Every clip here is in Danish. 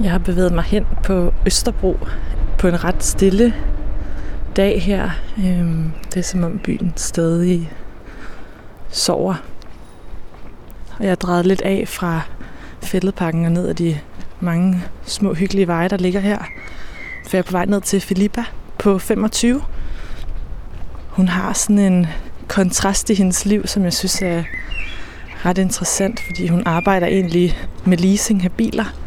Jeg har bevæget mig hen på Østerbro på en ret stille dag her. Øhm, det er som om byen stadig sover. Og jeg har drejet lidt af fra fældeparken og ned ad de mange små hyggelige veje, der ligger her. For jeg er på vej ned til Filippa på 25. Hun har sådan en kontrast i hendes liv, som jeg synes er ret interessant, fordi hun arbejder egentlig med leasing af biler.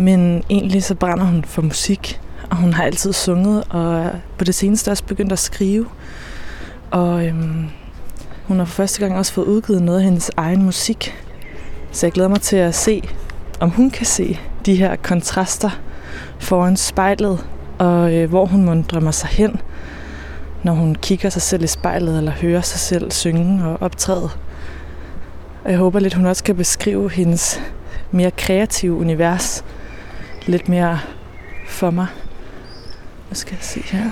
Men egentlig så brænder hun for musik, og hun har altid sunget, og på det seneste også begyndt at skrive. Og øhm, hun har for første gang også fået udgivet noget af hendes egen musik. Så jeg glæder mig til at se, om hun kan se de her kontraster foran spejlet, og øh, hvor hun må drømmer sig hen, når hun kigger sig selv i spejlet, eller hører sig selv synge og optræde. Og jeg håber lidt, hun også kan beskrive hendes mere kreative univers lidt mere for mig. Hvad skal jeg se her?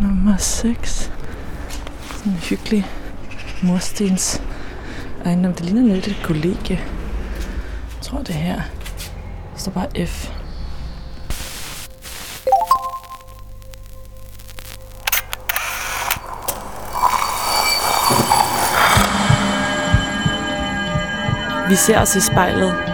Nummer 6. Sådan en hyggelig murstens ejendom. Det ligner lidt et kollegie. Jeg tror, det her. Der står bare F. Vi ser os i spejlet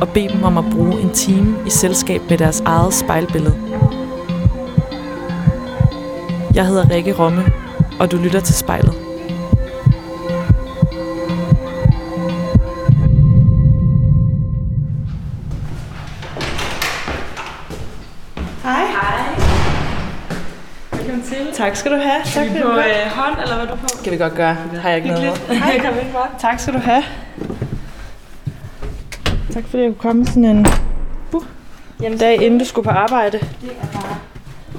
og bede dem om at bruge en time i selskab med deres eget spejlbillede. Jeg hedder Rikke Romme, og du lytter til spejlet. Hej. Hej. Velkommen til. Tak skal du have. Tak Er vi på øh, hånd, eller hvad du på? Kan vi godt gøre. Har jeg ikke noget. Hej, kom ind bare. Tak skal du have. Tak fordi jeg kunne komme sådan en uh, Jamen, dag, inden du skulle på arbejde. det er bare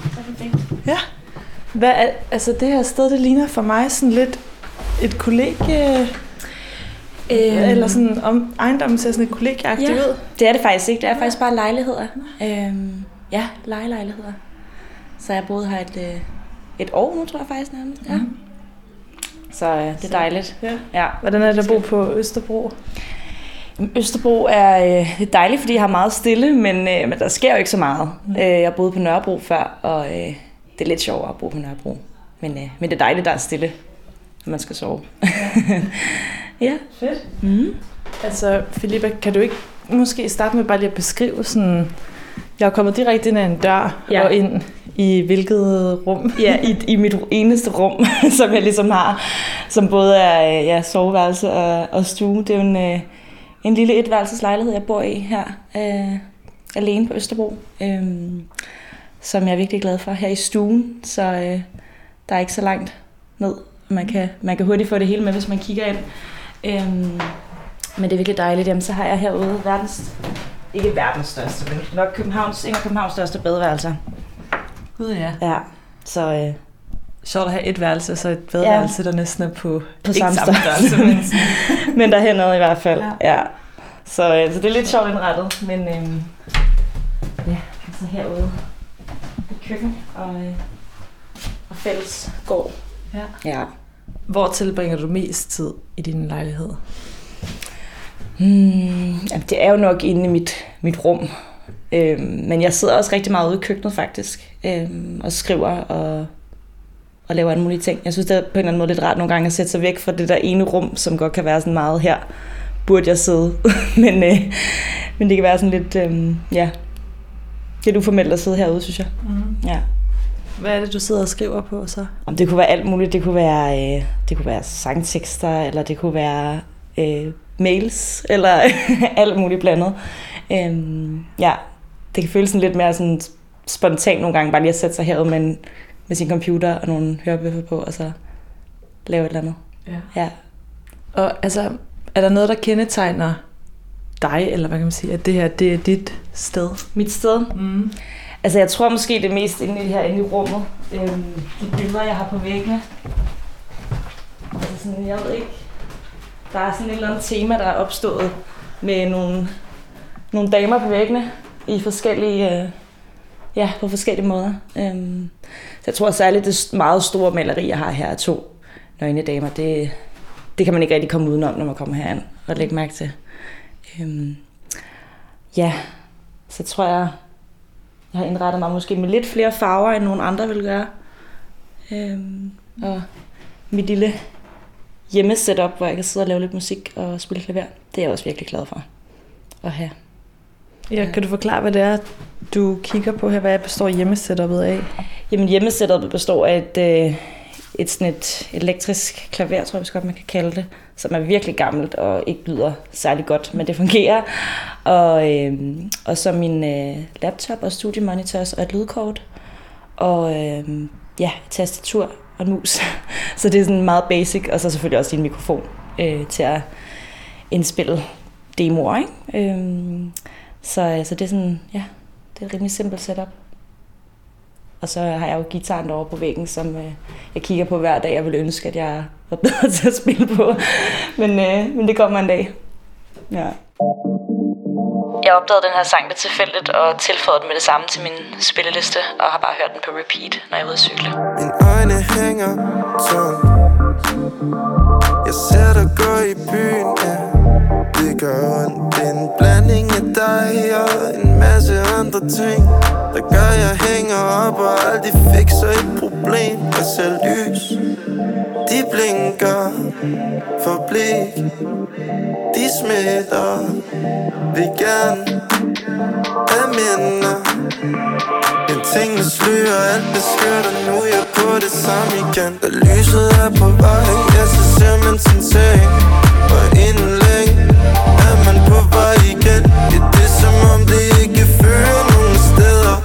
så fint. Ja. Hvad er, altså det her sted, det ligner for mig sådan lidt et kollegie, øhm. eller sådan om ejendommen ser sådan et kollegieagtigt Ja. ud. Det er det faktisk ikke. Det er faktisk bare lejligheder. Øhm, ja, lejelejligheder. Så jeg boet her et, øh, et år nu, tror jeg faktisk nærmest. Ja. Mhm. Så øh, det er dejligt. Ja. Ja. Hvordan er det at bo på Østerbro? Østerbro er, øh, dejligt, fordi jeg har meget stille, men, øh, men der sker jo ikke så meget. Mm. Øh, jeg boede på Nørrebro før, og øh, det er lidt sjovere at bo på Nørrebro. Men, øh, men det er dejligt, der er stille, når man skal sove. ja. Fedt. Mm. Altså, Filippa, kan du ikke måske starte med bare lige at beskrive sådan... Jeg er kommet direkte ind ad en dør Ja. ja. og ind i hvilket rum. Ja, i, i mit eneste rum, som jeg ligesom har, som både er øh, ja, soveværelse og, og stue. Det er jo en, øh, en lille etværelseslejlighed, jeg bor i her, øh, alene på Østerbro, øh, som jeg er virkelig glad for her i stuen, så øh, der er ikke så langt ned. Man kan, man kan hurtigt få det hele med, hvis man kigger ind. Øh, men det er virkelig dejligt. Jamen, så har jeg herude verdens, ikke verdens største, men nok Københavns, en af Københavns største badeværelser. Gud ja. Ja, så... Øh, Sjovt at have et værelse, og så et badeværelse, ja. der næsten er på, På samme størrelse, men sådan- men derhen i hvert fald. Ja. Ja. Så, øh, så det er lidt sjovt indrettet, men øhm, ja, altså herude i køkken og, øh, og fælles gård. Ja. Ja. Hvor tilbringer du mest tid i din lejlighed? Hmm, jamen, det er jo nok inde i mit, mit rum. Øhm, men jeg sidder også rigtig meget ude i køkkenet faktisk, øhm, og skriver og, og laver alle mulige ting. Jeg synes, det er på en eller anden måde lidt rart nogle gange at sætte sig væk fra det der ene rum, som godt kan være sådan meget her, burde jeg sidde. men, øh, men det kan være sådan lidt, øhm, ja, lidt uformelt at sidde herude, synes jeg. Mm. Ja. Hvad er det, du sidder og skriver på så? Om det kunne være alt muligt. Det kunne være, øh, det kunne være sangtekster, eller det kunne være øh, mails, eller alt muligt blandet. Øhm, ja, det kan føles sådan lidt mere sådan spontant nogle gange, bare lige at sætte sig herude med, en, med sin computer og nogle hørebøffer på, og så lave et eller andet. Ja. Ja. Og altså, er der noget, der kendetegner dig, eller hvad kan man sige, at det her, det er dit sted? Mit sted? Mm. Altså, jeg tror måske det mest inde i her inde i rummet. Øhm, de billeder, jeg har på væggene. Altså sådan, jeg ved ikke. Der er sådan et eller andet tema, der er opstået med nogle, nogle damer på væggene i forskellige, øh, ja, på forskellige måder. Øhm, jeg tror særligt, det meget store maleri, jeg har her, er to nøgne damer. Det, det kan man ikke rigtig komme udenom, når man kommer herind og lægge mærke til. Øhm, ja, så tror jeg, jeg har indrettet mig måske med lidt flere farver, end nogle andre vil gøre. Øhm, og mit lille hjemmesetup, hvor jeg kan sidde og lave lidt musik og spille klaver, det er jeg også virkelig glad for at have. Ja, kan du forklare, hvad det er, du kigger på her? Hvad består hjemmesetupet af? Jamen hjemmesættet består af et, øh, et, sådan et elektrisk klaver, tror jeg også godt, man kan kalde det, som er virkelig gammelt og ikke lyder særlig godt, men det fungerer. Og, øh, og så min øh, laptop og studiemonitors og et lydkort. Og øh, ja, et tastatur og en mus. så det er sådan meget basic, og så selvfølgelig også din mikrofon øh, til at indspille demoer. Ikke? Øh, så, øh, så det er sådan, ja, det er et rimelig simpelt setup. Og så har jeg jo gitaren derovre på væggen, som øh, jeg kigger på hver dag. Jeg ville ønske, at jeg var bedre til at spille på. Men, øh, men det kommer en dag. Ja. Jeg opdagede den her sang lidt tilfældigt og tilføjede den med det samme til min spilleliste, og har bare hørt den på repeat, når jeg er ude at cykle. Mine øjne hænger tom Jeg ser dig gå i byen, ja det gør ondt Det er en blanding af dig og en masse andre ting. Der gør, jeg hænger op og aldrig fikser et problem. Jeg ser lys. De blinker for blik. De smitter. Vil gerne have minder. Men tingene slører alt beskytter Nu. Er jeg på det samme igen. Da lyset er på vej jeg ser simpelthen sin seng. Og inden længe på vej igen. Ja, det er som om det ikke fører nogen steder.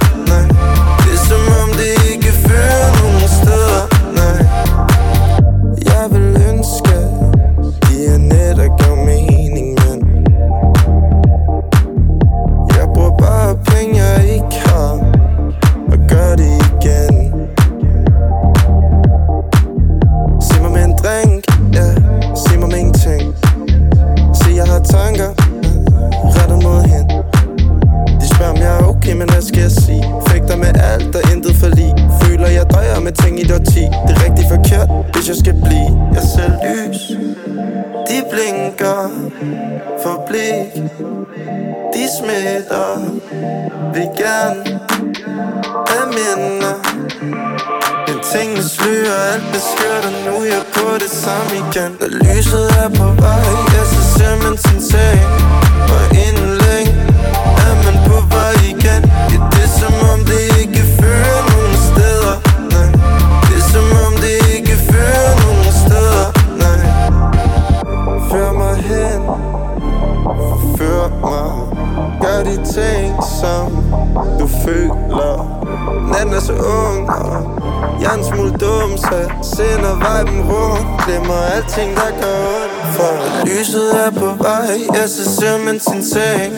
Sender viben rundt Glemmer alting, der gør ondt. For lyset er på vej Ja, så ser man sin seng.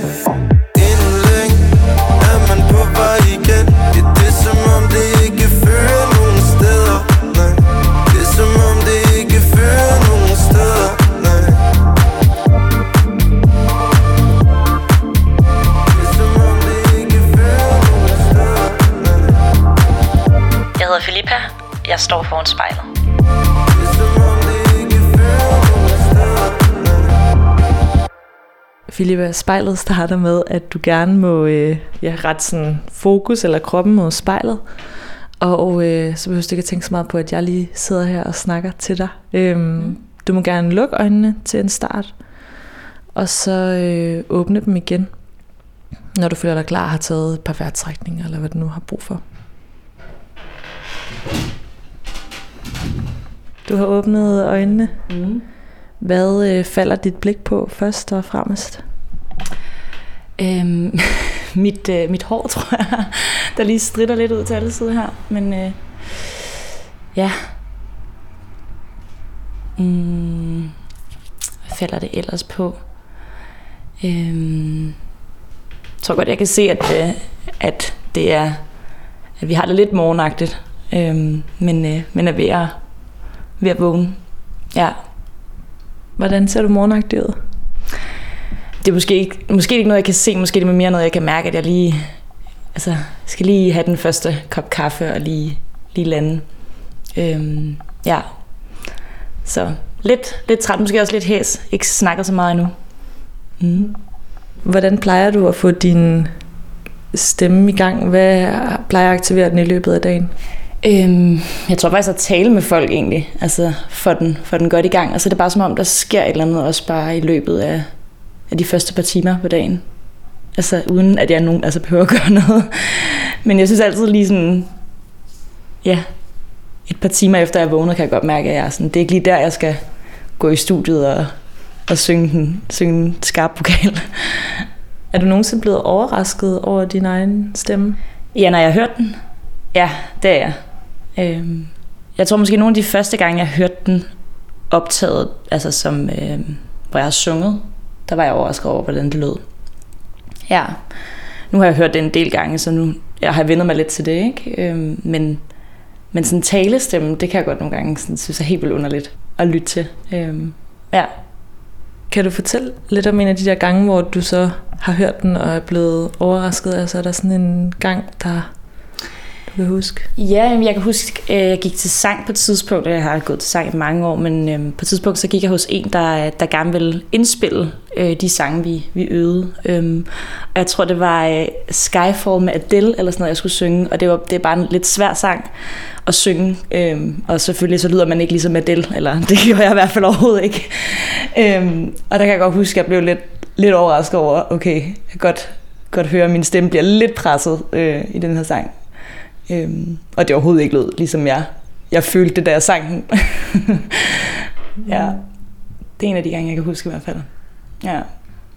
Inden længe er man på vej igen. I det Jeg står foran spejlet. Philippa, spejlet starter med, at du gerne må øh, ja, rette sådan fokus eller kroppen mod spejlet. Og øh, så behøver du ikke at tænke så meget på, at jeg lige sidder her og snakker til dig. Øhm, mm. Du må gerne lukke øjnene til en start, og så øh, åbne dem igen, når du føler dig klar og har taget et par vejrtrækninger, eller hvad du nu har brug for. Du har åbnet øjnene. Mm. Hvad øh, falder dit blik på først og fremmest? Øhm, mit, øh, mit hår, tror jeg, der lige stritter lidt ud til alle sider her. Men øh, ja. Mm, hvad falder det ellers på? Øhm, jeg tror godt, jeg kan se, at, øh, at det er, at vi har det lidt morgenagtigt, øhm, men, øh, men er ved at, ved at vågne. Ja. Hvordan ser du morgenagtig ud? Det er måske ikke, måske ikke noget, jeg kan se, måske det er mere noget, jeg kan mærke, at jeg lige altså, skal lige have den første kop kaffe og lige, lige lande. Øhm, ja. Så lidt, lidt træt, måske også lidt hæs. Ikke snakket så meget endnu. Mm. Hvordan plejer du at få din stemme i gang? Hvad plejer at aktivere den i løbet af dagen? Øhm, jeg tror faktisk at tale med folk egentlig, altså for den, for den godt i gang. Og så er det bare som om, der sker et eller andet også bare i løbet af, af de første par timer på dagen. Altså uden at jeg nogen, altså, behøver at gøre noget. Men jeg synes altid lige sådan, ja, et par timer efter jeg vågner, kan jeg godt mærke, at jeg er sådan, det er ikke lige der, jeg skal gå i studiet og, og synge, den, synge en skarp vokal. Er du nogensinde blevet overrasket over din egen stemme? Ja, når jeg har hørt den. Ja, det er jeg. Øhm, jeg tror måske nogle af de første gange, jeg hørte den optaget, altså som, øh, hvor jeg har sunget, der var jeg overrasket over, hvordan det lød. Ja, nu har jeg hørt det en del gange, så nu jeg har vendet mig lidt til det, ikke? Øhm, men, men sådan talestemme, det kan jeg godt nogle gange sådan, synes er helt vildt underligt at lytte til. Øhm, ja. Kan du fortælle lidt om en af de der gange, hvor du så har hørt den og er blevet overrasket? Altså er der sådan en gang, der kan huske? Ja, jeg kan huske, at jeg gik til sang på et tidspunkt. Jeg har gået til sang i mange år, men øhm, på et tidspunkt så gik jeg hos en, der, der gerne ville indspille øh, de sange, vi, vi øvede. Øhm, og jeg tror, det var øh, Skyfall med Adele, eller sådan noget, jeg skulle synge. Og det, var, det er bare en lidt svær sang at synge. Øhm, og selvfølgelig så lyder man ikke ligesom Adele, eller det gjorde jeg i hvert fald overhovedet ikke. Og der kan jeg godt huske, at jeg blev lidt, lidt overrasket over, okay, jeg kan godt, godt høre, at min stemme bliver lidt presset øh, i den her sang. Øhm, og det overhovedet ikke lød, ligesom jeg, jeg følte det, da jeg sang den. ja, det er en af de gange, jeg kan huske i hvert fald. Ja.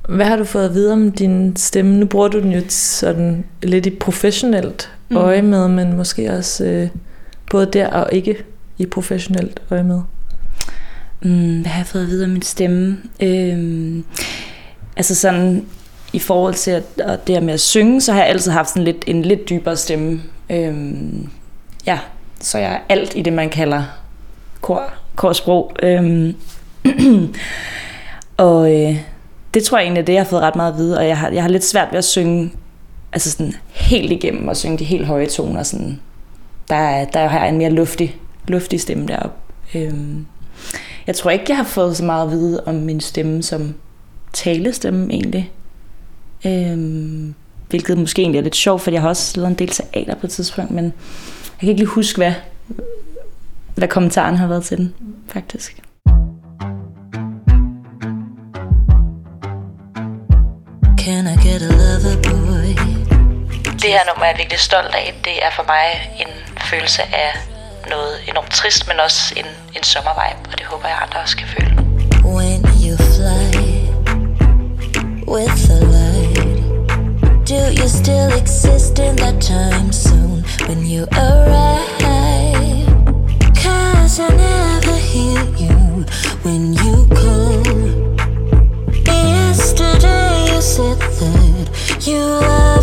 Hvad har du fået at vide om din stemme? Nu bruger du den jo sådan lidt i professionelt mm. øje med, men måske også øh, både der og ikke i professionelt øje med. Mm, hvad har jeg fået at vide om min stemme? Øhm, altså sådan, i forhold til at, at det her med at synge, så har jeg altid haft sådan lidt, en lidt dybere stemme. Øhm, ja, så jeg er alt i det, man kalder kor, korsprog. Øhm, og øh, det tror jeg egentlig er det, jeg har fået ret meget at vide, og jeg har, jeg har lidt svært ved at synge altså sådan helt igennem og synge de helt høje toner. Sådan. Der, der har jeg en mere luftig, luftig stemme deroppe. Øhm, jeg tror ikke, jeg har fået så meget at vide om min stemme som talestemme egentlig. Øhm, hvilket måske egentlig er lidt sjovt, for jeg har også lavet en del teater på et tidspunkt, men jeg kan ikke lige huske, hvad, hvad kommentaren har været til den, faktisk. Can I get a lover boy? Det her nummer er jeg virkelig stolt af. Det er for mig en følelse af noget enormt trist, men også en, en sommervibe, og det håber jeg andre også kan føle. When you fly with the do you still exist in that time zone when you arrive? Cause I never hear you when you call. Yesterday you said that you loved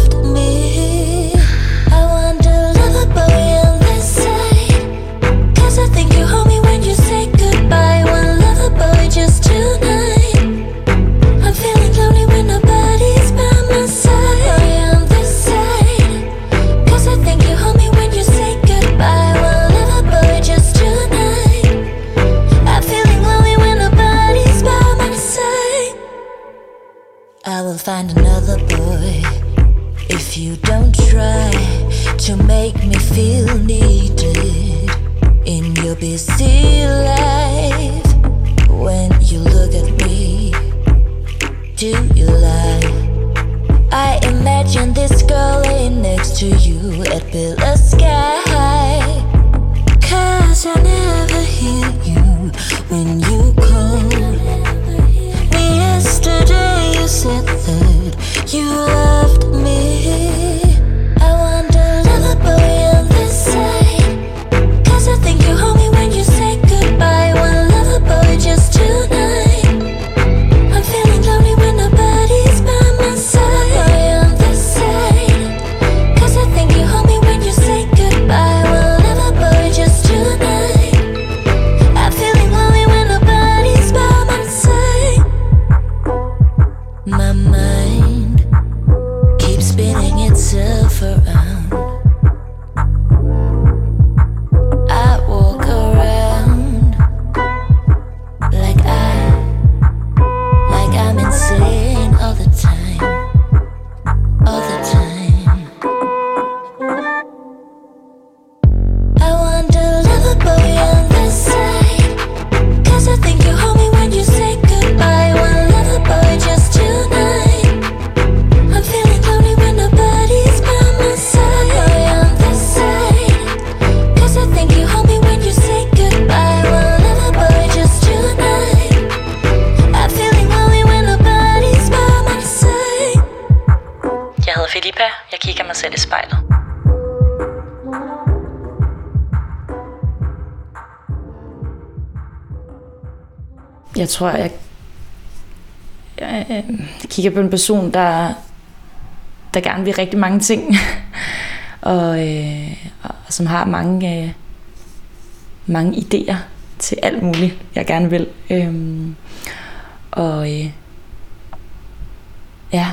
tror, jeg, jeg, jeg kigger på en person, der, der gerne vil rigtig mange ting. og, øh, og som har mange, øh, mange idéer til alt muligt, jeg gerne vil. Øhm, og øh, ja,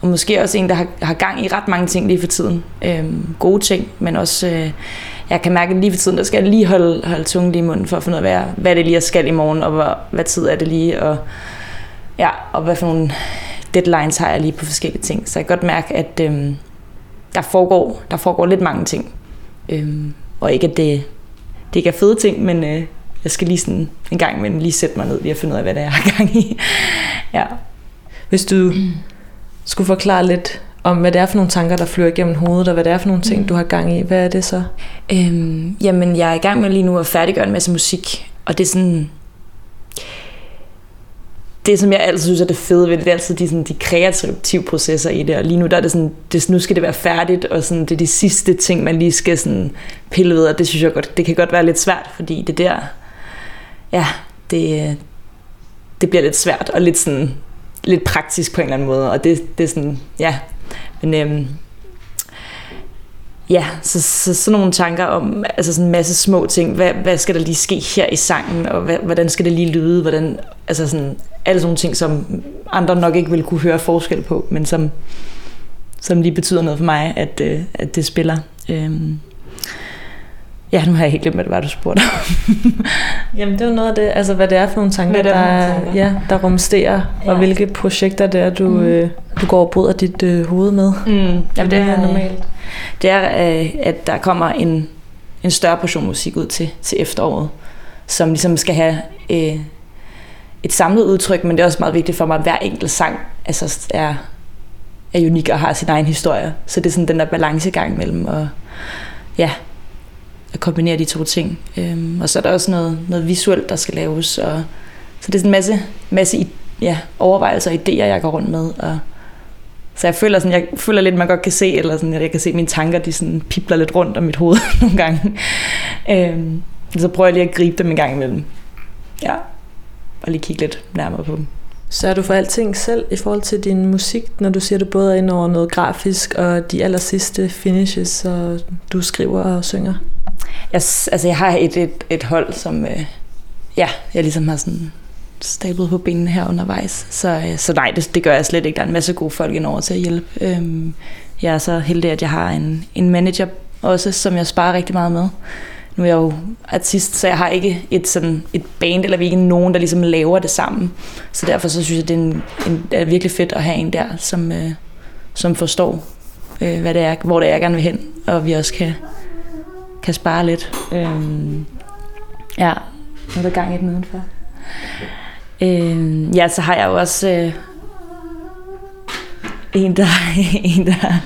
og måske også en, der har, har gang i ret mange ting lige for tiden. Øhm, gode ting, men også, øh, jeg kan mærke, at lige for tiden, der skal jeg lige holde, holde tungen lige i munden, for at finde ud af, hvad, hvad det lige, jeg skal i morgen, og hvad, hvad tid er det lige, og, ja, og hvad for nogle deadlines har jeg lige på forskellige ting. Så jeg kan godt mærke, at øhm, der, foregår, der foregår lidt mange ting. Øhm, og ikke, at det, det ikke er fede ting, men øh, jeg skal lige sådan en gang imellem lige sætte mig ned lige og finde ud af, hvad det er, jeg har gang i. ja. Hvis du skulle forklare lidt om, hvad det er for nogle tanker, der flyver igennem hovedet, og hvad det er for nogle ting, du har gang i, hvad er det så? Øhm, jamen, jeg er i gang med lige nu at færdiggøre en masse musik, og det er sådan... Det, som jeg altid synes er det fede ved det, det er altid de, sådan, de kreative processer i det, og lige nu der er det sådan, det, nu skal det være færdigt, og sådan, det er de sidste ting, man lige skal sådan pille ved, og det synes jeg godt, det kan godt være lidt svært, fordi det der, ja, det, det bliver lidt svært, og lidt sådan, lidt praktisk på en eller anden måde, og det, det er sådan, ja, men øhm, ja, så, så sådan nogle tanker om altså sådan en masse små ting. Hvad, hvad skal der lige ske her i sangen, og hvad, hvordan skal det lige lyde? Hvordan, altså sådan, alle sådan nogle ting, som andre nok ikke vil kunne høre forskel på, men som, som lige betyder noget for mig, at, øh, at det spiller. Øhm, ja, nu har jeg helt glemt, hvad det var, du spurgte om. Jamen, det er jo noget af det, altså hvad det er for nogle tanker, Hvad det er der, tanker. ja, der rumsterer, ja. og hvilke projekter det er, du, mm. øh, du går og bryder dit øh, hoved med. Mm, jamen, det, det er er normalt. Det er, øh, at der kommer en, en større portion musik ud til, til efteråret, som ligesom skal have øh, et samlet udtryk, men det er også meget vigtigt for mig, at hver enkelt sang altså, er, er unik og har sin egen historie. Så det er sådan den der balancegang mellem at, ja, at kombinere de to ting. Øhm, og så er der også noget, noget visuelt, der skal laves. Og, så det er sådan en masse, masse i- ja, overvejelser og idéer, jeg går rundt med. Og, så jeg føler, sådan, jeg føler lidt, at man godt kan se, eller sådan, at jeg kan se, at mine tanker de sådan pipler lidt rundt om mit hoved nogle gange. Øhm, så prøver jeg lige at gribe dem en gang imellem. Ja, og lige kigge lidt nærmere på dem. Så er du for alting selv i forhold til din musik, når du siger, at du både er ind over noget grafisk og de aller sidste finishes, og du skriver og synger? Jeg, altså, jeg har et, et, et hold, som øh, ja, jeg ligesom har sådan stablet på benene her undervejs. Så, øh, så nej, det, det gør jeg slet ikke. Der er en masse gode folk indover til at hjælpe. Øhm, jeg er så heldig, at jeg har en, en manager også, som jeg sparer rigtig meget med. Nu er jeg jo artist, så jeg har ikke et, sådan, et band, eller vi ikke nogen, der ligesom laver det sammen. Så derfor så synes jeg, det er, en, en, det er virkelig fedt at have en der, som, øh, som forstår, øh, hvad det er, hvor det er, jeg gerne vil hen, og vi også kan, kan spare lidt. Øhm, ja, nu er der gang i den udenfor. Øhm, ja, så har jeg jo også øh, en, der, en, der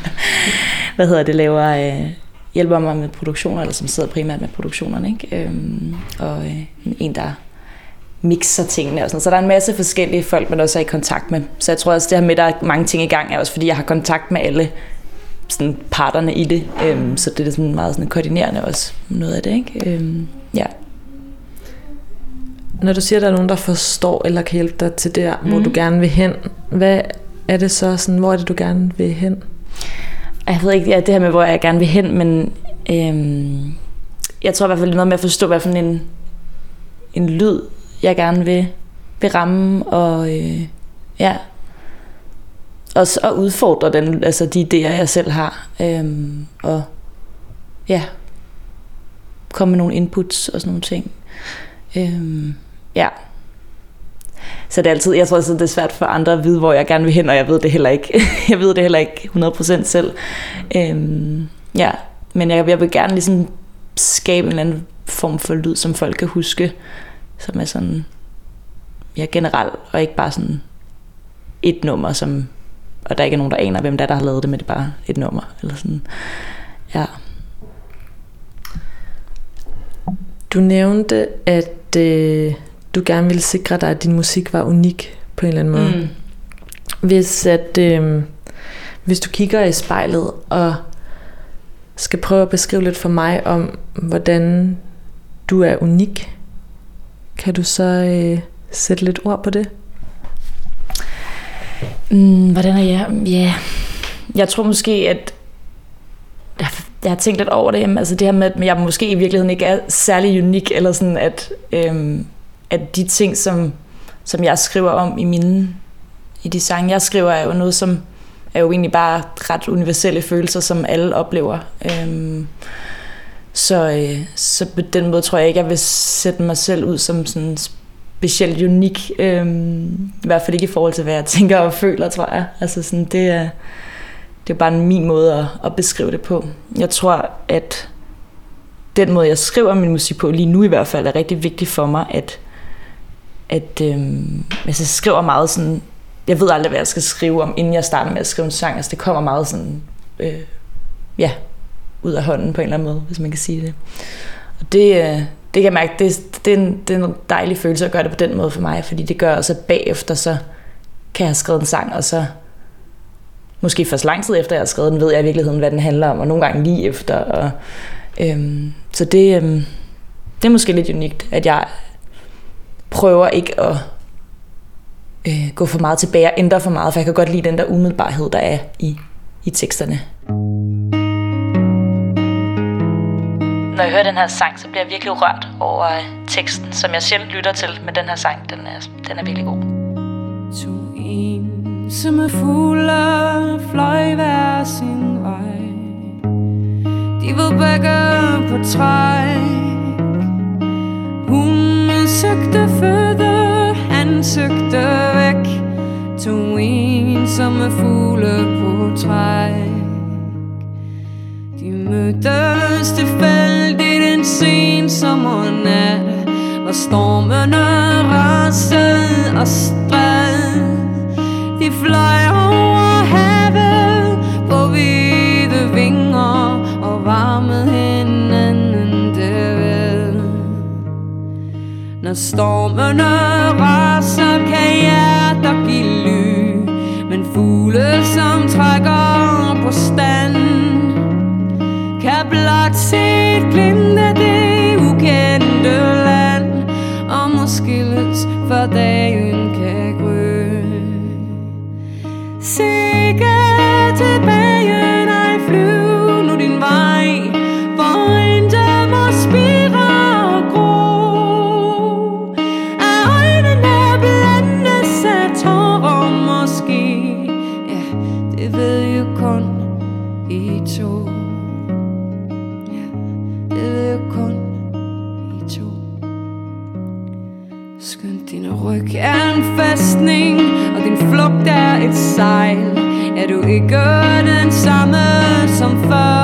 hvad hedder det, laver, øh, hjælper mig med produktioner, eller som sidder primært med produktionerne, ikke? Øhm, og øh, en, der mixer tingene og sådan. Så der er en masse forskellige folk, man også er i kontakt med. Så jeg tror også, det her med, at der er mange ting i gang, er også fordi, jeg har kontakt med alle sådan parterne i det. Øhm, så det er sådan meget sådan koordinerende også, noget af det, ikke? Øhm, ja. Når du siger, at der er nogen, der forstår eller kan hjælpe dig til der, mm. hvor du gerne vil hen, hvad er det så, sådan, hvor er det, du gerne vil hen? Jeg ved ikke, ja, det her med, hvor jeg gerne vil hen, men øhm, jeg tror i hvert fald, noget med at forstå, hvad for en, en lyd, jeg gerne vil, vil ramme, og øh, ja, også at udfordre den, altså de idéer, jeg selv har. Øhm, og ja, komme med nogle inputs og sådan nogle ting. Øhm, ja. Så det er altid, jeg tror altid, det er svært for andre at vide, hvor jeg gerne vil hen, og jeg ved det heller ikke. jeg ved det heller ikke 100% selv. Øhm, ja, men jeg, jeg vil gerne ligesom skabe en eller anden form for lyd, som folk kan huske, som er sådan, ja, generelt, og ikke bare sådan et nummer, som, og der ikke er nogen, der aner, hvem der, er, der har lavet det, men det er bare et nummer, eller sådan, ja. Du nævnte, at øh, du gerne ville sikre dig, at din musik var unik på en eller anden måde. Mm. Hvis, at, øh, hvis du kigger i spejlet og skal prøve at beskrive lidt for mig om, hvordan du er unik, kan du så øh, sætte lidt ord på det? Mm, hvordan er jeg? Ja, yeah. jeg tror måske, at jeg, har tænkt lidt over det. Jamen, altså det her med, at jeg måske i virkeligheden ikke er særlig unik, eller sådan, at, øhm, at de ting, som, som jeg skriver om i mine i de sange, jeg skriver, er jo noget, som er jo egentlig bare ret universelle følelser, som alle oplever. Øhm, så, øh, så på den måde tror jeg ikke, jeg vil sætte mig selv ud som sådan specielt unik. Øhm, I hvert fald ikke i forhold til, hvad jeg tænker og føler, tror jeg. Altså sådan, det er, det er bare min måde at, at beskrive det på. Jeg tror, at den måde, jeg skriver min musik på, lige nu i hvert fald, er rigtig vigtig for mig, at, at øhm, altså, jeg skriver meget sådan, jeg ved aldrig, hvad jeg skal skrive om, inden jeg starter med at skrive en sang. Altså, det kommer meget sådan, øh, ja, ud af hånden på en eller anden måde, hvis man kan sige det. Og det, øh, det kan jeg mærke, det, det, er en, det er en dejlig følelse at gøre det på den måde for mig, fordi det gør også, at bagefter så kan jeg have skrevet en sang, og så måske først lang tid efter, jeg har skrevet den, ved jeg i virkeligheden, hvad den handler om, og nogle gange lige efter. Og, øhm, så det, øhm, det er måske lidt unikt, at jeg prøver ikke at øh, gå for meget tilbage og ændre for meget, for jeg kan godt lide den der umiddelbarhed, der er i, i teksterne. Når jeg hører den her sang, så bliver jeg virkelig rørt over øh, teksten, som jeg sjældent lytter til, men den her sang, den er, den er virkelig god. To ensomme fugle fløj hver sin vej. De var begge på træk. Hun søgte føde, han søgte væk. To ensomme fugle på træk. De mødtes tilfældigt sen sommernat Hvor stormene rasede og stræd De fløj over havet på hvide vinger Og varmede hinanden derved Når stormene raser kan hjerter give ly Men fugle som trækker på stand kan blot se glimt af det ukendte land. Og måske skilles for dagen ryg er en fæstning Og din flugt er et sejl. Er du ikke den samme som før?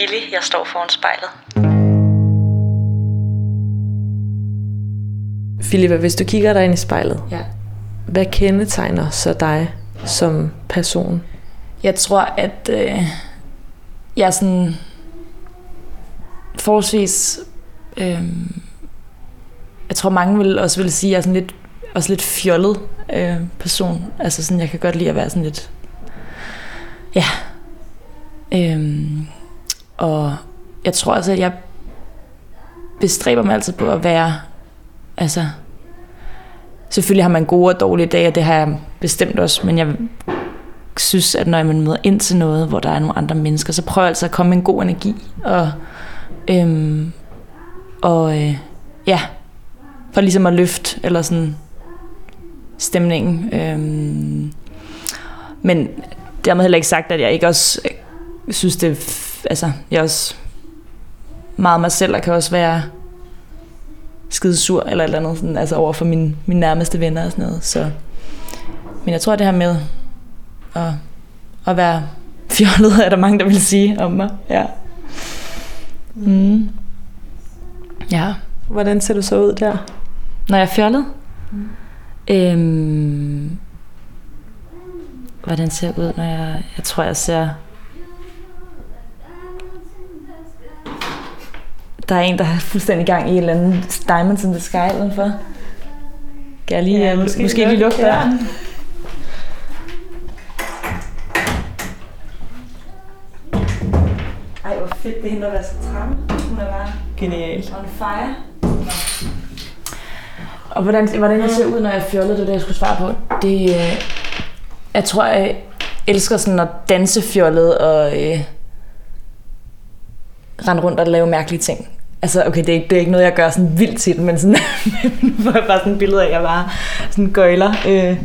Fili. Jeg står foran spejlet. Philippa, hvis du kigger dig ind i spejlet, Ja. hvad kendetegner så dig som person? Jeg tror, at øh, jeg er sådan forholdsvis... Øh, jeg tror, mange vil også vil sige, at jeg er sådan lidt, også lidt fjollet øh, person. Altså sådan, jeg kan godt lide at være sådan lidt... Ja. Øhm, og jeg tror altså, at jeg bestræber mig altid på at være... Altså, selvfølgelig har man gode og dårlige dage, og det har jeg bestemt også, men jeg synes, at når man møder ind til noget, hvor der er nogle andre mennesker, så prøver jeg altså at komme med en god energi. Og, øhm, og øh, ja, for ligesom at løfte, eller sådan stemningen. Øhm, men dermed heller ikke sagt, at jeg ikke også øh, synes, det er altså, jeg er også meget mig selv, og kan også være skide sur, eller et eller andet, sådan, altså over for mine, mine nærmeste venner og sådan noget. Så, men jeg tror, det her med at, at være fjollet, er der mange, der vil sige om mig. Ja. Mm. Ja. Hvordan ser du så ud der? Når jeg er fjollet? Mm. Øhm, hvordan ser jeg ud, når jeg... Jeg tror, jeg ser... Der er en, der er fuldstændig gang i et eller andet Diamonds in the Sky udenfor. Kan jeg lige, Ja, ja, måske måske, lige lukke lukke, ja. døren? Ej, hvor fedt det er hende, der vasker trappen. Hun er bare Genialt. on fire. Og hvordan, hvordan jeg ser ud, når jeg fjollet, det er det, jeg skulle svare på. Det, øh, jeg tror, jeg elsker sådan at danse fjollet og øh, rende rundt og lave mærkelige ting. Altså, okay, det er, ikke- det er ikke noget, jeg gør sådan vildt tit, men sådan, nu får jeg bare sådan et billede af, at jeg bare sådan gøjler. Øh,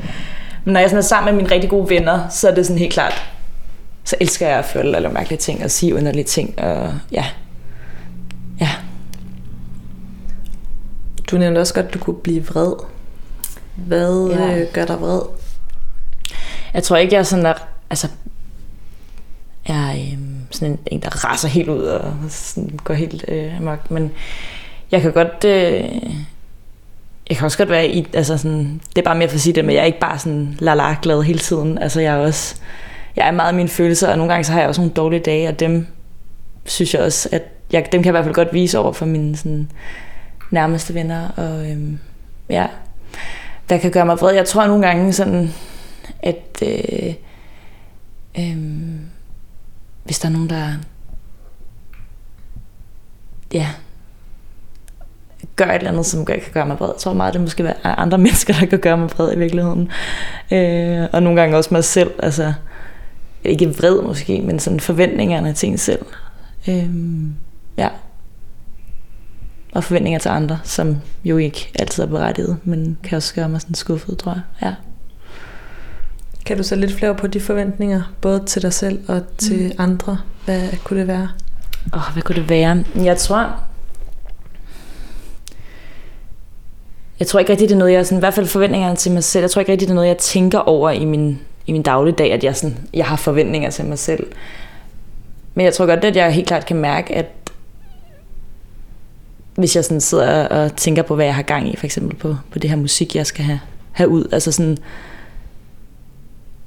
men når jeg sådan er sammen med mine rigtig gode venner, så er det sådan helt klart, så elsker jeg at og lave mærkelige ting og sige underlige ting. Og ja, ja, Du nævnte også godt, at du kunne blive vred. Hvad Ja. øh, gør dig vred? Jeg tror ikke, jeg er sådan der, altså, jeg er øhm, sådan en, en, der raser helt ud og sådan går helt øh, amok, men jeg kan godt, øh, jeg kan også godt være i, altså sådan, det er bare mere for at sige det, men jeg er ikke bare sådan la glad hele tiden, altså jeg er også, jeg er meget af mine følelser, og nogle gange så har jeg også nogle dårlige dage, og dem synes jeg også, at jeg, dem kan jeg i hvert fald godt vise over for mine sådan, nærmeste venner, og øhm, ja, der kan gøre mig vred. Jeg tror nogle gange sådan, at øh, øh, hvis der er nogen, der ja, gør et eller andet, som gør, kan gøre mig vred. Jeg tror meget, det måske er andre mennesker, der kan gøre mig vred i virkeligheden. Øh, og nogle gange også mig selv. Altså, ikke vred måske, men sådan forventningerne til en selv. Øh, ja. Og forventninger til andre, som jo ikke altid er berettiget, men kan også gøre mig sådan skuffet, tror jeg. Ja. Kan du så lidt flere på de forventninger, både til dig selv og til mm. andre? Hvad kunne det være? Åh, oh, hvad kunne det være? Jeg tror... Jeg tror ikke rigtig, det er noget, jeg... Sådan, I hvert fald forventningerne til mig selv. Jeg tror ikke rigtig, det er noget, jeg tænker over i min, i min dagligdag, at jeg, sådan, jeg har forventninger til mig selv. Men jeg tror godt, at jeg helt klart kan mærke, at hvis jeg sådan sidder og tænker på, hvad jeg har gang i, for eksempel på, på det her musik, jeg skal have, have ud, altså sådan,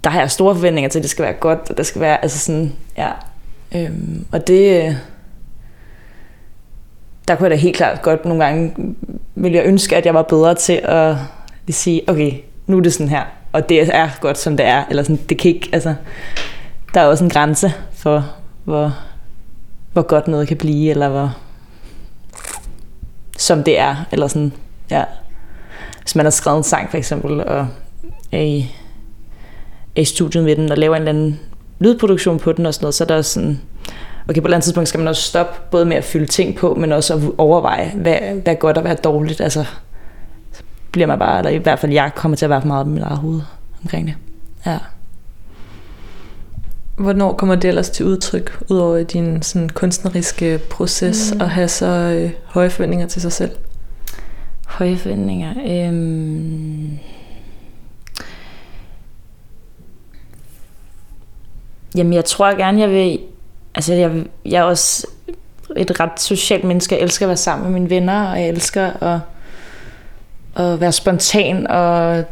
der har jeg store forventninger til, at det skal være godt, og det skal være, altså sådan, ja. Øhm, og det, øh, der kunne jeg da helt klart godt nogle gange, mm, ville jeg ønske, at jeg var bedre til at lige sige, okay, nu er det sådan her, og det er godt, som det er, eller sådan, det kan ikke, altså, der er også en grænse for, hvor, hvor godt noget kan blive, eller hvor, som det er, eller sådan, ja. Hvis man har skrevet en sang, for eksempel, og er i, er i studiet med den, og laver en eller anden lydproduktion på den og sådan noget, så er der også sådan, okay, på et eller andet tidspunkt skal man også stoppe, både med at fylde ting på, men også at overveje, hvad, hvad er godt og hvad er dårligt. Altså, så bliver man bare, eller i hvert fald jeg kommer til at være for meget på mit eget hoved omkring det. Ja. Hvornår kommer det ellers til udtryk, udover din sådan, kunstneriske proces, mm. at have så øh, høje forventninger til sig selv? Høje forventninger. Øhm... Jamen, jeg tror gerne, jeg vil... Altså, jeg, jeg er også et ret socialt menneske. Jeg elsker at være sammen med mine venner, og jeg elsker at, at være spontan og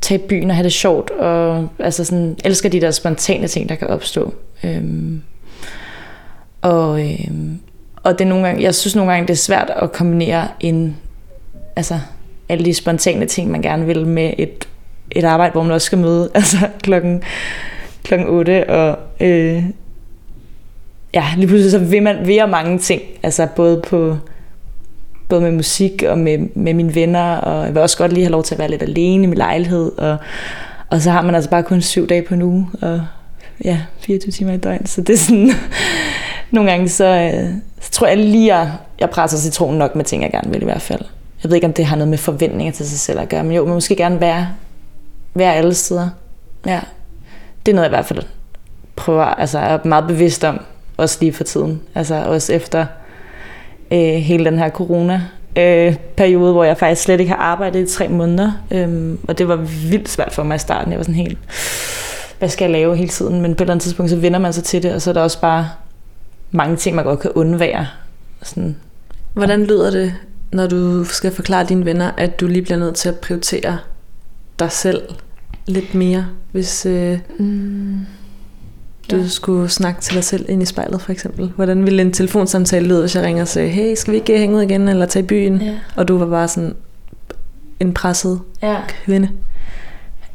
tage i byen og have det sjovt. Og altså sådan, elsker de der spontane ting, der kan opstå. Øhm, og, øhm, og det er nogle gange, jeg synes nogle gange, det er svært at kombinere en, altså, alle de spontane ting, man gerne vil med et, et arbejde, hvor man også skal møde altså, klokken, klokken 8. Og øh, ja, lige pludselig så vil man vil jeg mange ting. Altså både på både med musik og med, med mine venner, og jeg vil også godt lige have lov til at være lidt alene i min lejlighed, og, og så har man altså bare kun syv dage på en uge, og ja, 24 timer i døgn, så det er sådan, nogle gange så, øh, så tror jeg lige, jeg, jeg presser citronen nok med ting, jeg gerne vil i hvert fald. Jeg ved ikke, om det har noget med forventninger til sig selv at gøre, men jo, man måske gerne være, være alle steder. Ja, det er noget, jeg i hvert fald prøver, altså er meget bevidst om, også lige for tiden. Altså også efter øh, hele den her corona øh, periode, hvor jeg faktisk slet ikke har arbejdet i tre måneder. Øh, og det var vildt svært for mig i starten. Jeg var sådan helt, hvad skal jeg lave hele tiden? Men på et eller andet tidspunkt, så vender man sig til det, og så er der også bare mange ting, man godt kan undvære. Sådan, Hvordan lyder det, når du skal forklare dine venner, at du lige bliver nødt til at prioritere dig selv lidt mere, hvis øh, mm, du ja. skulle snakke til dig selv ind i spejlet for eksempel? Hvordan ville en telefonsamtale lyde, hvis jeg ringer og sagde, hey, skal vi ikke hænge ud igen, eller tage i byen? Ja. Og du var bare sådan en presset ja. kvinde.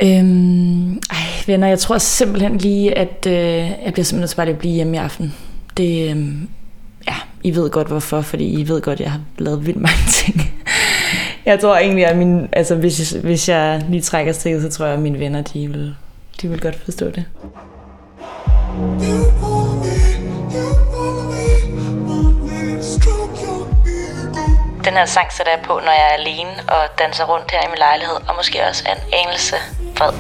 Øhm, ej, venner, jeg tror simpelthen lige, at øh, jeg bliver simpelthen nødt til bare at blive hjemme i aften. Det, øhm, ja, I ved godt hvorfor, fordi I ved godt, at jeg har lavet vildt mange ting. Jeg tror egentlig, at min, altså, hvis, jeg, hvis jeg lige trækker stikket, så tror jeg, at mine venner, de vil, de vil godt forstå det. Den her sang sætter jeg på, når jeg er alene og danser rundt her i min lejlighed, og måske også er en anelse vred.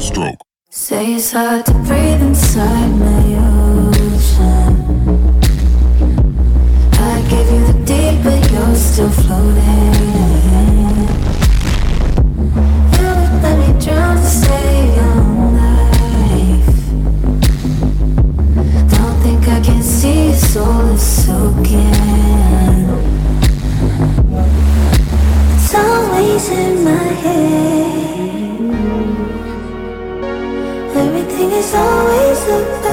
Stroke. Say it's hard to breathe inside my ocean. I give you the deep, but you're still floating. You would let me drown to save your life. Don't think I can see your soul is soaking. It's always in my head. always, always look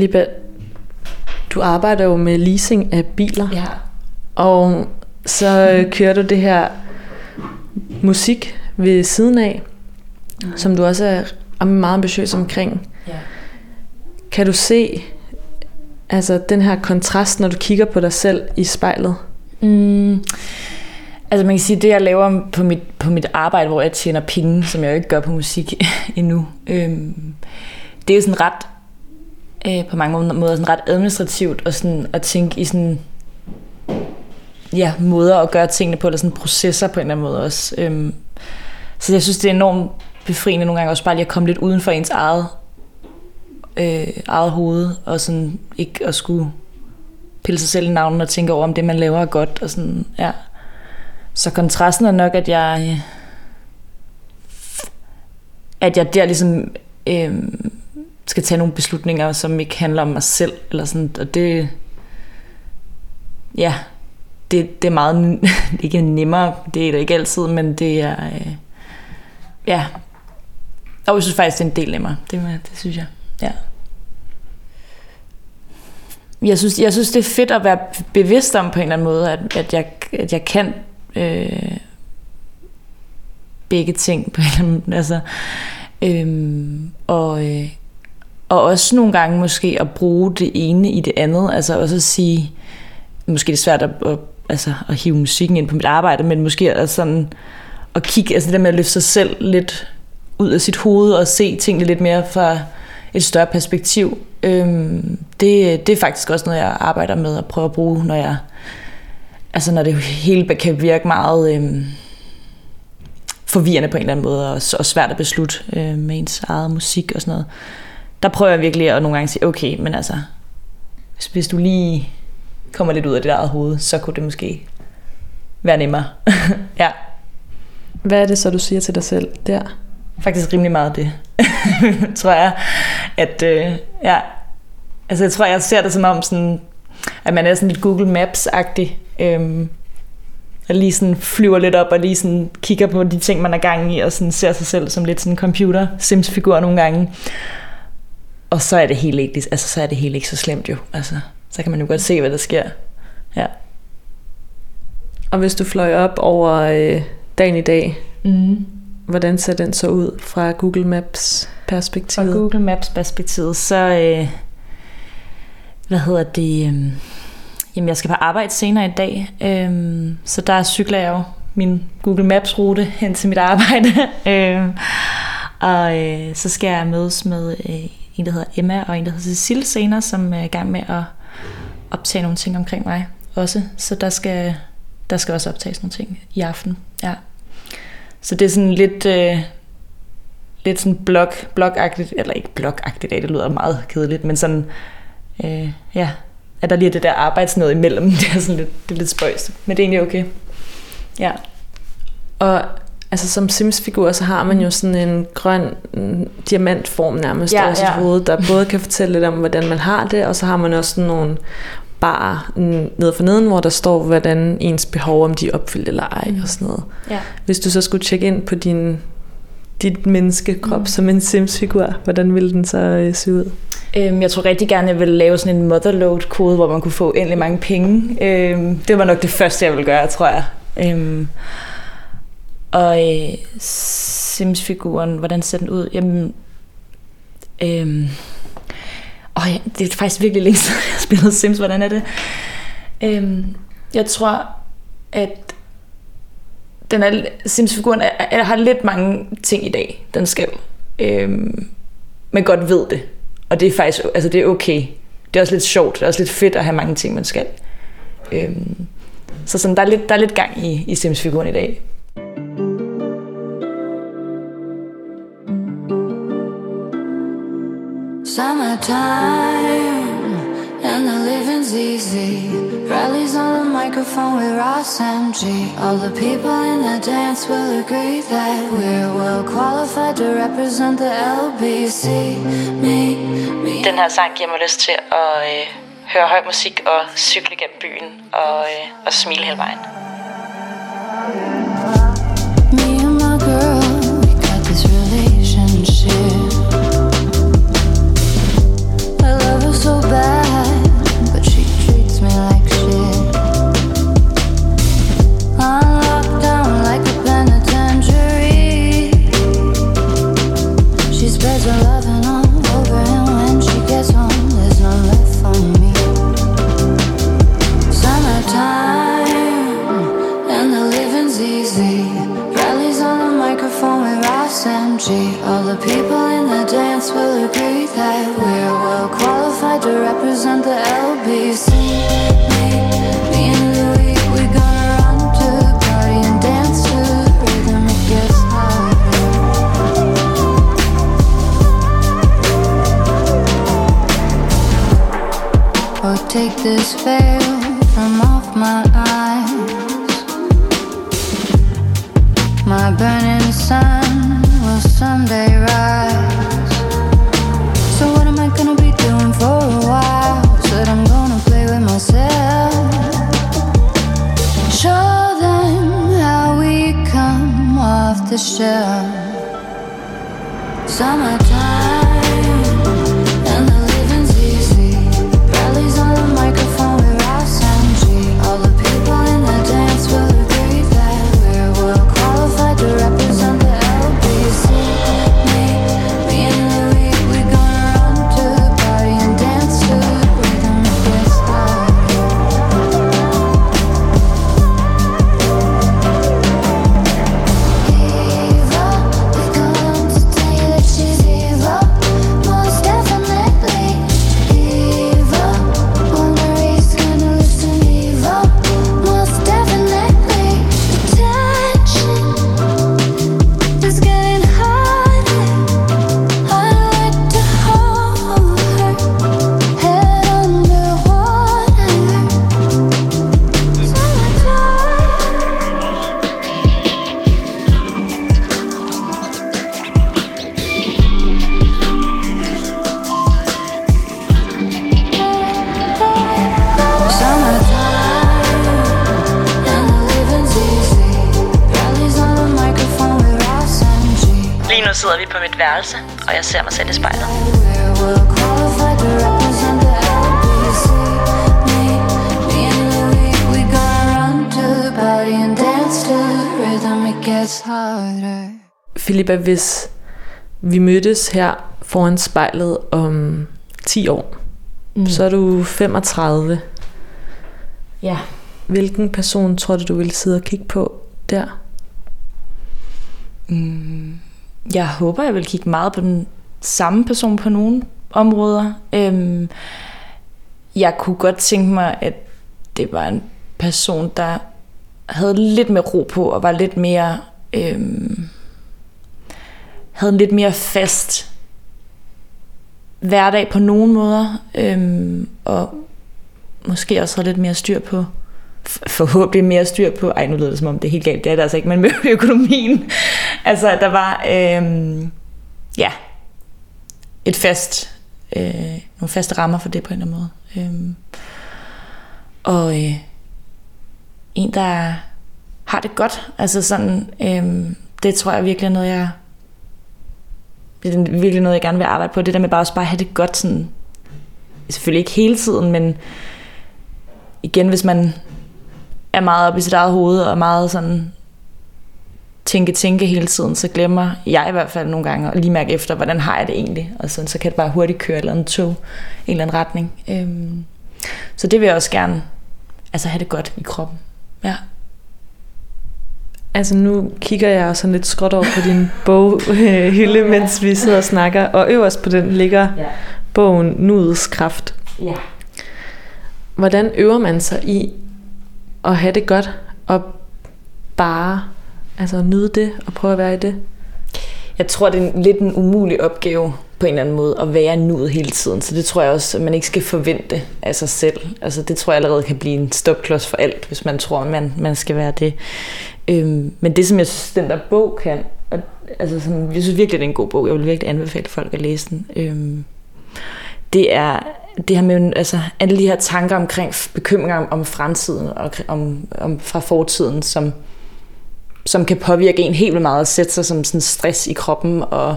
Filippa, du arbejder jo med leasing af biler. Ja. Og så øh, kører du det her musik ved siden af, mm. som du også er er meget ambitiøs omkring. Ja. Kan du se altså den her kontrast, når du kigger på dig selv i spejlet? Mm, altså man kan sige, det jeg laver på mit, på mit arbejde, hvor jeg tjener penge, som jeg jo ikke gør på musik endnu, øhm, det er jo sådan ret, øh, på mange måder sådan ret administrativt, og sådan at tænke i sådan, ja, måder at gøre tingene på, eller sådan processer på en eller anden måde også. Øhm, så jeg synes, det er enormt befriende nogle gange også bare lige at komme lidt uden for ens eget, øh, eget hoved, og sådan ikke at skulle pille sig selv i navnet og tænke over, om det, man laver, er godt. Og sådan, ja. Så kontrasten er nok, at jeg, at jeg der ligesom øh, skal tage nogle beslutninger, som ikke handler om mig selv. Eller sådan, og det, ja, det, det er meget, ikke nemmere, det er det ikke altid, men det er, øh, ja, og jeg synes faktisk, det er en del nemmere, det, det synes jeg, ja. Jeg synes, jeg synes, det er fedt at være bevidst om på en eller anden måde, at, at, jeg, at jeg kan øh, begge ting på en eller anden altså, øhm, og, øh, og også nogle gange måske at bruge det ene i det andet, altså også at sige, måske det er svært at, at, altså, at hive musikken ind på mit arbejde, men måske at sådan at kigge, altså det der med at løfte sig selv lidt ud af sit hoved og se tingene lidt mere fra et større perspektiv. Øhm, det, det er faktisk også noget, jeg arbejder med at prøve at bruge, når jeg altså når det hele kan virke meget øhm, forvirrende på en eller anden måde, og, og svært at beslutte øh, med ens eget musik og sådan noget. Der prøver jeg virkelig at nogle gange sige, okay, men altså, hvis, hvis du lige kommer lidt ud af dit eget hoved, så kunne det måske være nemmere. ja. Hvad er det så, du siger til dig selv der? Faktisk rimelig meget det, tror jeg. At, øh, ja. Altså, jeg tror, jeg ser det som om, sådan, at man er sådan lidt Google Maps-agtig. Øhm, og lige sådan flyver lidt op og lige sådan kigger på de ting, man er gang i, og sådan ser sig selv som lidt sådan en computer Sims-figur nogle gange. Og så er det helt ikke, altså, så er det helt ikke så slemt jo. Altså, så kan man jo godt se, hvad der sker. Ja. Og hvis du fløj op over øh, dagen i dag, Mm. hvordan ser den så ud fra Google Maps Fra perspektivet? Google Maps perspektivet, så øh, hvad hedder det? Øh, jamen, jeg skal på arbejde senere i dag, øh, så der cykler jeg jo min Google Maps rute hen til mit arbejde. øh, og øh, så skal jeg mødes med øh, en, der hedder Emma, og en, der hedder Cecil senere, som er i gang med at optage nogle ting omkring mig også. Så der skal, der skal også optages nogle ting i aften. Ja. Så det er sådan lidt, øh, lidt sådan blog, blogagtigt, eller ikke blogagtigt det lyder meget kedeligt, men sådan, øh, ja, at der lige er det der arbejdsnød imellem, det er sådan lidt, det er lidt spøjst, men det er egentlig okay. Ja. Og altså som Sims-figur, så har man jo sådan en grøn mm, diamantform nærmest Ja, over sit ja. hoved, der både kan fortælle lidt om, hvordan man har det, og så har man også sådan nogle bar ned for neden, hvor der står, hvordan ens behov, om de er opfyldt eller ej, og sådan noget. Ja. Hvis du så skulle tjekke ind på din, dit menneskekrop mm. som en Sims-figur, hvordan ville den så øh, se ud? Øhm, jeg tror rigtig gerne, jeg ville lave sådan en motherload-kode, hvor man kunne få endelig mange penge. Øhm, det var nok det første, jeg ville gøre, tror jeg. Øhm, og øh, Sims-figuren, hvordan ser den ud? Jamen, øh, åh, ja, det er faktisk virkelig længe siden, jeg har spillet Sims. Hvordan er det? Øh, jeg tror, at den er, Sims-figuren er, er, har lidt mange ting i dag, den skal. Øh, men godt ved det. Og det er faktisk, altså det er okay. Det er også lidt sjovt, det er også lidt fedt at have mange ting, man skal. Øh, så sådan, der, er lidt, der er lidt gang i, i Sims-figuren i dag. Summertime and the living's easy. Rallies on the microphone with Ross MG. All the people in the dance will agree that we're well qualified to represent the LBC. Me, me. Den her sang giver mig lyst til at øh, høre høj musik og cykle gennem byen og, øh, og smile hele vejen. That we're well qualified to represent the LBC. Me, me and Louis, we gonna run to party and dance to the rhythm. It gets. Or oh, take this veil sidder vi på mit værelse, og jeg ser mig selv i spejlet. Filippa, hvis vi mødtes her foran spejlet om 10 år, mm. så er du 35. Ja. Hvilken person tror du, du ville sidde og kigge på der? Jeg håber, jeg vil kigge meget på den samme person på nogle områder. Øhm, jeg kunne godt tænke mig, at det var en person, der havde lidt mere ro på, og var lidt mere... Øhm, havde en lidt mere fast hverdag på nogle måder, øhm, og måske også havde lidt mere styr på, forhåbentlig mere styr på, ej nu lyder det som om det er helt galt, det er det altså ikke, men med økonomien. altså der var, øh, ja, et fast, øh, nogle faste rammer for det på en eller anden måde. Øh, og øh, en, der har det godt, altså sådan, øh, det tror jeg virkelig er noget, jeg det er virkelig noget, jeg gerne vil arbejde på. Det der med bare også bare at have det godt sådan, selvfølgelig ikke hele tiden, men igen, hvis man er meget oppe i sit eget hoved og er meget sådan tænke, tænke hele tiden, så glemmer jeg i hvert fald nogle gange at lige mærke efter, hvordan har jeg det egentlig, og sådan, så kan det bare hurtigt køre eller andet tog, en eller anden retning. Øhm, så det vil jeg også gerne, altså have det godt i kroppen. Ja. Altså nu kigger jeg sådan lidt skråt over på din boghylde, mens vi sidder og snakker, og øverst på den ligger Ja. bogen Nuets Kraft. ja. Hvordan øver man sig i at have det godt, og bare altså, nyde det, og prøve at være i det? Jeg tror, det er en, lidt en umulig opgave på en eller anden måde at være nuet hele tiden. Så det tror jeg også, at man ikke skal forvente af sig selv. Altså det tror jeg allerede kan blive en stopklods for alt, hvis man tror, man, man skal være det. Øhm, men det, som jeg synes, den der bog kan, og, altså sådan, jeg synes virkelig, det er en god bog. Jeg vil virkelig anbefale folk at læse den. Øhm, det er det her med altså, alle de her tanker omkring bekymringer om, om fremtiden og om, om fra fortiden, som, som kan påvirke en helt vildt meget og sætte sig som sådan stress i kroppen. Og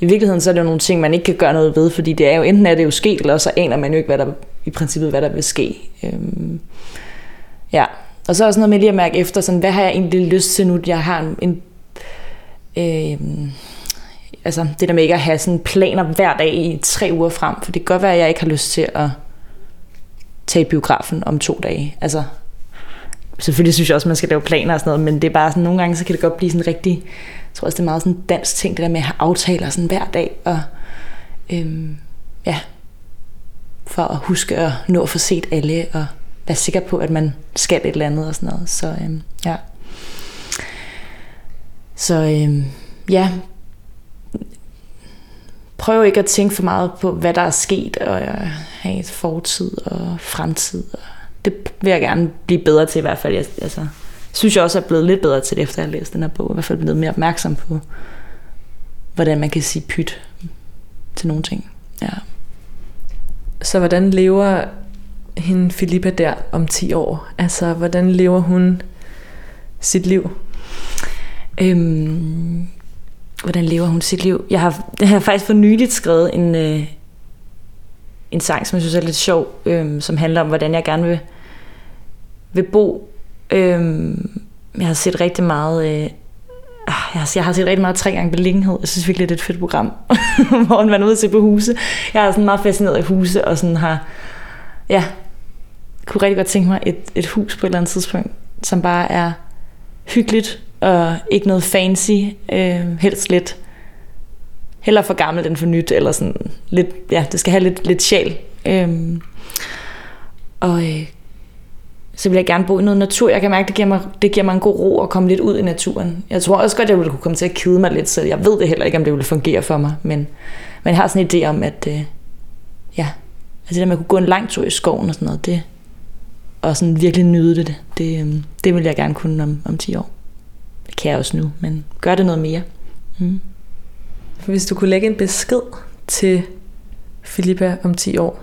i virkeligheden så er det jo nogle ting, man ikke kan gøre noget ved, fordi det er jo enten er det jo sket, eller så aner man jo ikke, hvad der, i princippet, hvad der vil ske. Øhm, ja, og så også noget med lige at mærke efter, sådan, hvad har jeg egentlig lyst til nu, jeg har en, en øhm, altså det der med ikke at have sådan planer hver dag i tre uger frem, for det kan godt være, at jeg ikke har lyst til at tage i biografen om to dage. Altså, selvfølgelig synes jeg også, at man skal lave planer og sådan noget, men det er bare sådan, nogle gange, så kan det godt blive sådan rigtig, jeg tror også, det er meget sådan dansk ting, det der med at have aftaler sådan hver dag, og øhm, ja, for at huske at nå at få set alle, og være sikker på, at man skal et eller andet og sådan noget. Så øhm, ja. Så øhm, ja, prøv ikke at tænke for meget på, hvad der er sket, og have et fortid og fremtid. Det vil jeg gerne blive bedre til i hvert fald. Jeg, altså, synes jeg også, er blevet lidt bedre til det, efter jeg har læst den her bog. I hvert fald blevet mere opmærksom på, hvordan man kan sige pyt til nogle ting. Ja. Så hvordan lever hende Filippa der om 10 år? Altså, hvordan lever hun sit liv? Øhm, hvordan lever hun sit liv? Jeg har, jeg har faktisk for nyligt skrevet en, øh, en sang, som jeg synes er lidt sjov, øh, som handler om, hvordan jeg gerne vil, vil bo. Øh, jeg har set rigtig meget... Øh, ah, jeg har, jeg har set rigtig meget tre gange beliggenhed. Jeg synes virkelig, det er et fedt program, hvor man er ude og se på huse. Jeg er sådan meget fascineret af huse, og sådan har, ja, kunne rigtig godt tænke mig et, et hus på et eller andet tidspunkt, som bare er hyggeligt, og ikke noget fancy, øh, helst lidt heller for gammelt end for nyt, eller sådan lidt, ja, det skal have lidt, lidt sjæl. Øhm, og øh, så vil jeg gerne bo i noget natur. Jeg kan mærke, det giver mig, det giver mig en god ro at komme lidt ud i naturen. Jeg tror også godt, jeg ville kunne komme til at kede mig lidt, så jeg ved det heller ikke, om det ville fungere for mig. Men, men jeg har sådan en idé om, at øh, ja, altså det der med at kunne gå en lang tur i skoven og sådan noget, det, og sådan virkelig nyde det, det, øh, det vil jeg gerne kunne om, om 10 år. Det kan jeg også nu, men gør det noget mere. Mm. Hvis du kunne lægge en besked til Filippa om 10 år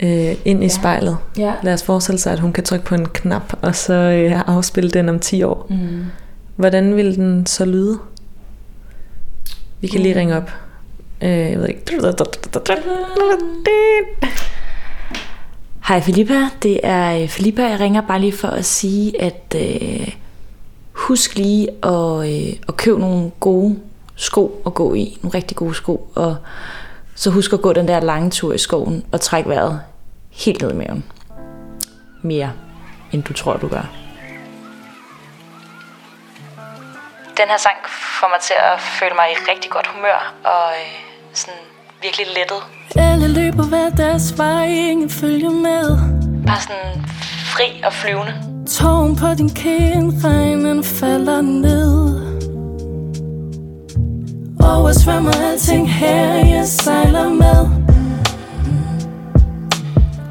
øh, ind i ja. spejlet. Ja. Lad os forestille sig, at hun kan trykke på en knap, og så øh, afspille den om 10 år. Mm. Hvordan vil den så lyde? Vi kan lige Mm. ringe op. Øh, jeg ved ikke. Hej Filippa, det er øh, Filippa. Jeg ringer bare lige for at sige, at øh, husk lige at, øh, at købe nogle gode sko at gå i. Nogle rigtig gode sko. Og så husk at gå den der lange tur i skoven og trække vejret helt ned i maven. Mere end du tror, du gør. Den her sang får mig til at føle mig i rigtig godt humør og øh, sådan virkelig lettet. Alle løber hver deres vej, ingen følger med Bare sådan fri og flyvende. Tårn på din kind, regnen falder ned. Oversvømmer alting her, jeg sejler med.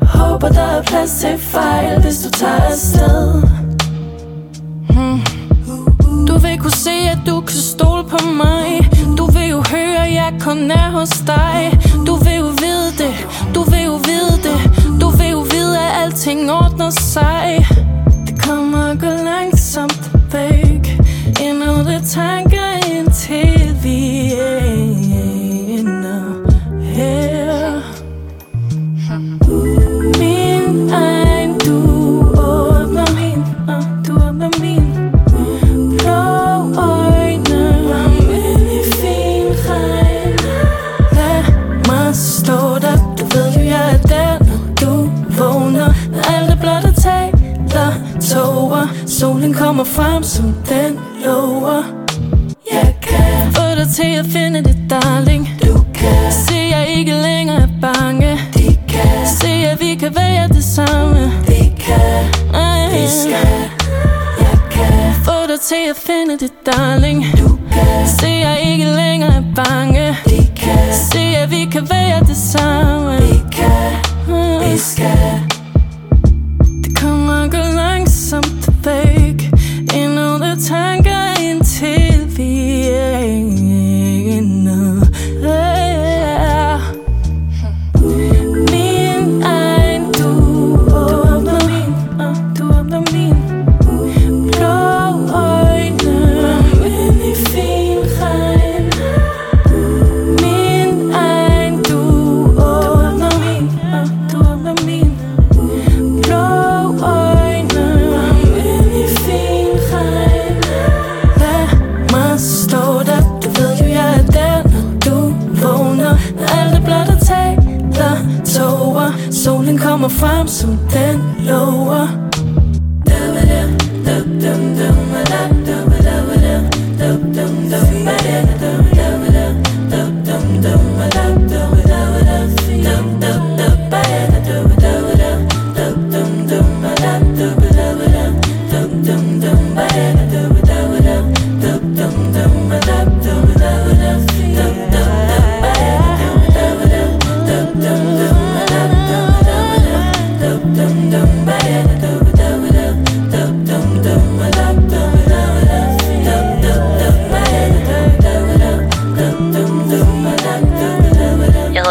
Håber der er plads til fejl, hvis du tager afsted. Hmm. Du vil kunne se, at du kan stole på mig. Du vil jo høre, jeg kun er hos dig. Du vil jo vide det, du vil jo vide det. Du vil jo vide, at alting ordner sig. Det kommer at gå langsomt væk Endnu det Solen kommer frem som den lover. Jeg kan Få dig til at finde det darling. Du kan Se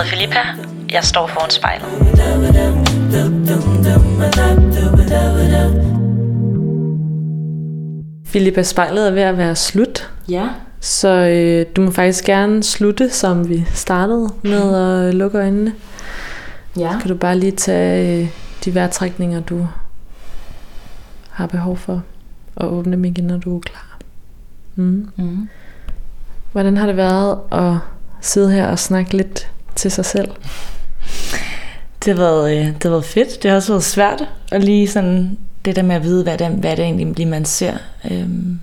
hedder Filippa. Jeg står foran spejlet. Philippa, spejlet er ved at være slut. Ja. Så øh, du må faktisk gerne slutte, som vi startede med at lukke øjnene. Ja. Kan du bare lige tage øh, de vejrtrækninger, du har behov for, og åbne dem igen, når du er klar. Mm. Mm. Hvordan har det været at sidde her og snakke lidt til sig selv? Det har, været, øh, det har været fedt. Det har også været svært at lige sådan det der med at vide, hvad det, hvad det egentlig lige man ser. Øhm,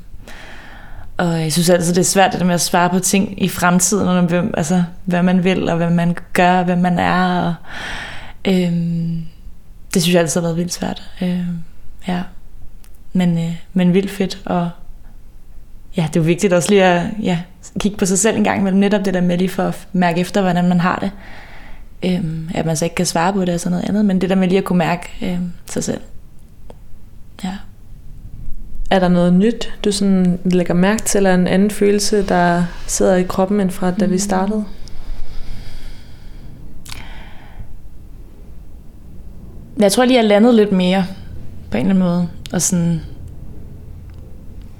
og jeg synes altid, det er svært det der med at svare på ting i fremtiden, og hvem, altså, hvad man vil, og hvad man gør, og hvem man er. Og, øhm, det synes jeg altid har været vildt svært. Øhm, ja. Men, øh, men vildt fedt, og ja, det er jo vigtigt også lige at ja, kigge på sig selv en gang imellem, netop det der med lige for at mærke efter, hvordan man har det. Øhm, at man så ikke kan svare på det og sådan noget andet, men det der med lige at kunne mærke øhm, sig selv. Ja. Er der noget nyt, du sådan lægger mærke til, eller en anden følelse, der sidder i kroppen, end fra da vi startede? Jeg tror lige, jeg landede lidt mere på en eller anden måde, og sådan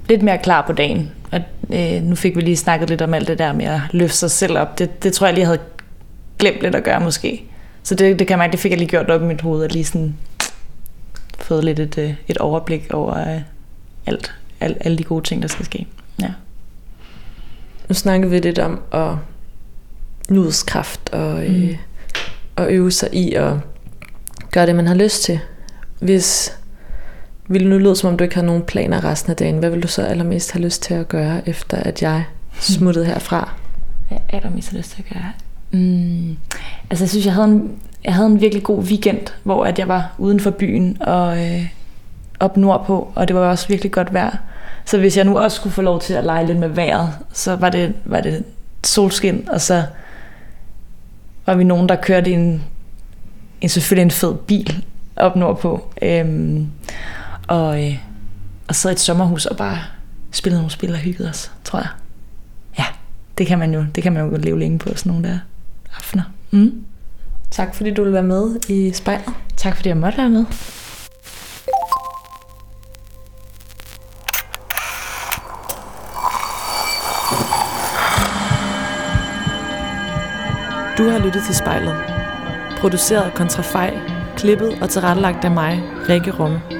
lidt mere klar på dagen. Og, øh, nu fik vi lige snakket lidt om alt det der med at løfte sig selv op. Det, det tror jeg lige, jeg havde glemt lidt at gøre måske. Så det, det kan jeg mærke, det fik jeg lige gjort op i mit hoved, at lige sådan fået lidt et, øh, et overblik over øh, alt, alt, alle de gode ting, der skal ske. Ja. Nu snakker vi lidt om at nudeskraft og, øh, Mm. og øve sig i at gøre det, man har lyst til. Hvis ville nu lyde, som om du ikke har nogen planer resten af dagen, hvad vil du så allermest have lyst til at gøre, efter at jeg smuttede herfra? Hvad er allermest har lyst til at gøre? Mm, altså jeg synes, jeg havde, en, jeg havde en virkelig god weekend, hvor at jeg var uden for byen og øh, op nordpå, og det var også virkelig godt vejr. Så hvis jeg nu også skulle få lov til at lege lidt med vejret, så var det, var det solskin, og så var vi nogen, der kørte i en, en selvfølgelig en fed bil op nordpå. Øhm, og, øh, og sad i et sommerhus og bare spillede nogle spil og hyggede os, tror jeg. Ja, det kan man jo, det kan man jo leve længe på, sådan nogle der aftener. Mm. Tak fordi du vil være med i spejlet. Tak fordi jeg måtte være med. Du har lyttet til spejlet. Produceret af Kontrafej, klippet og tilrettelagt af mig, Rikke Rumme.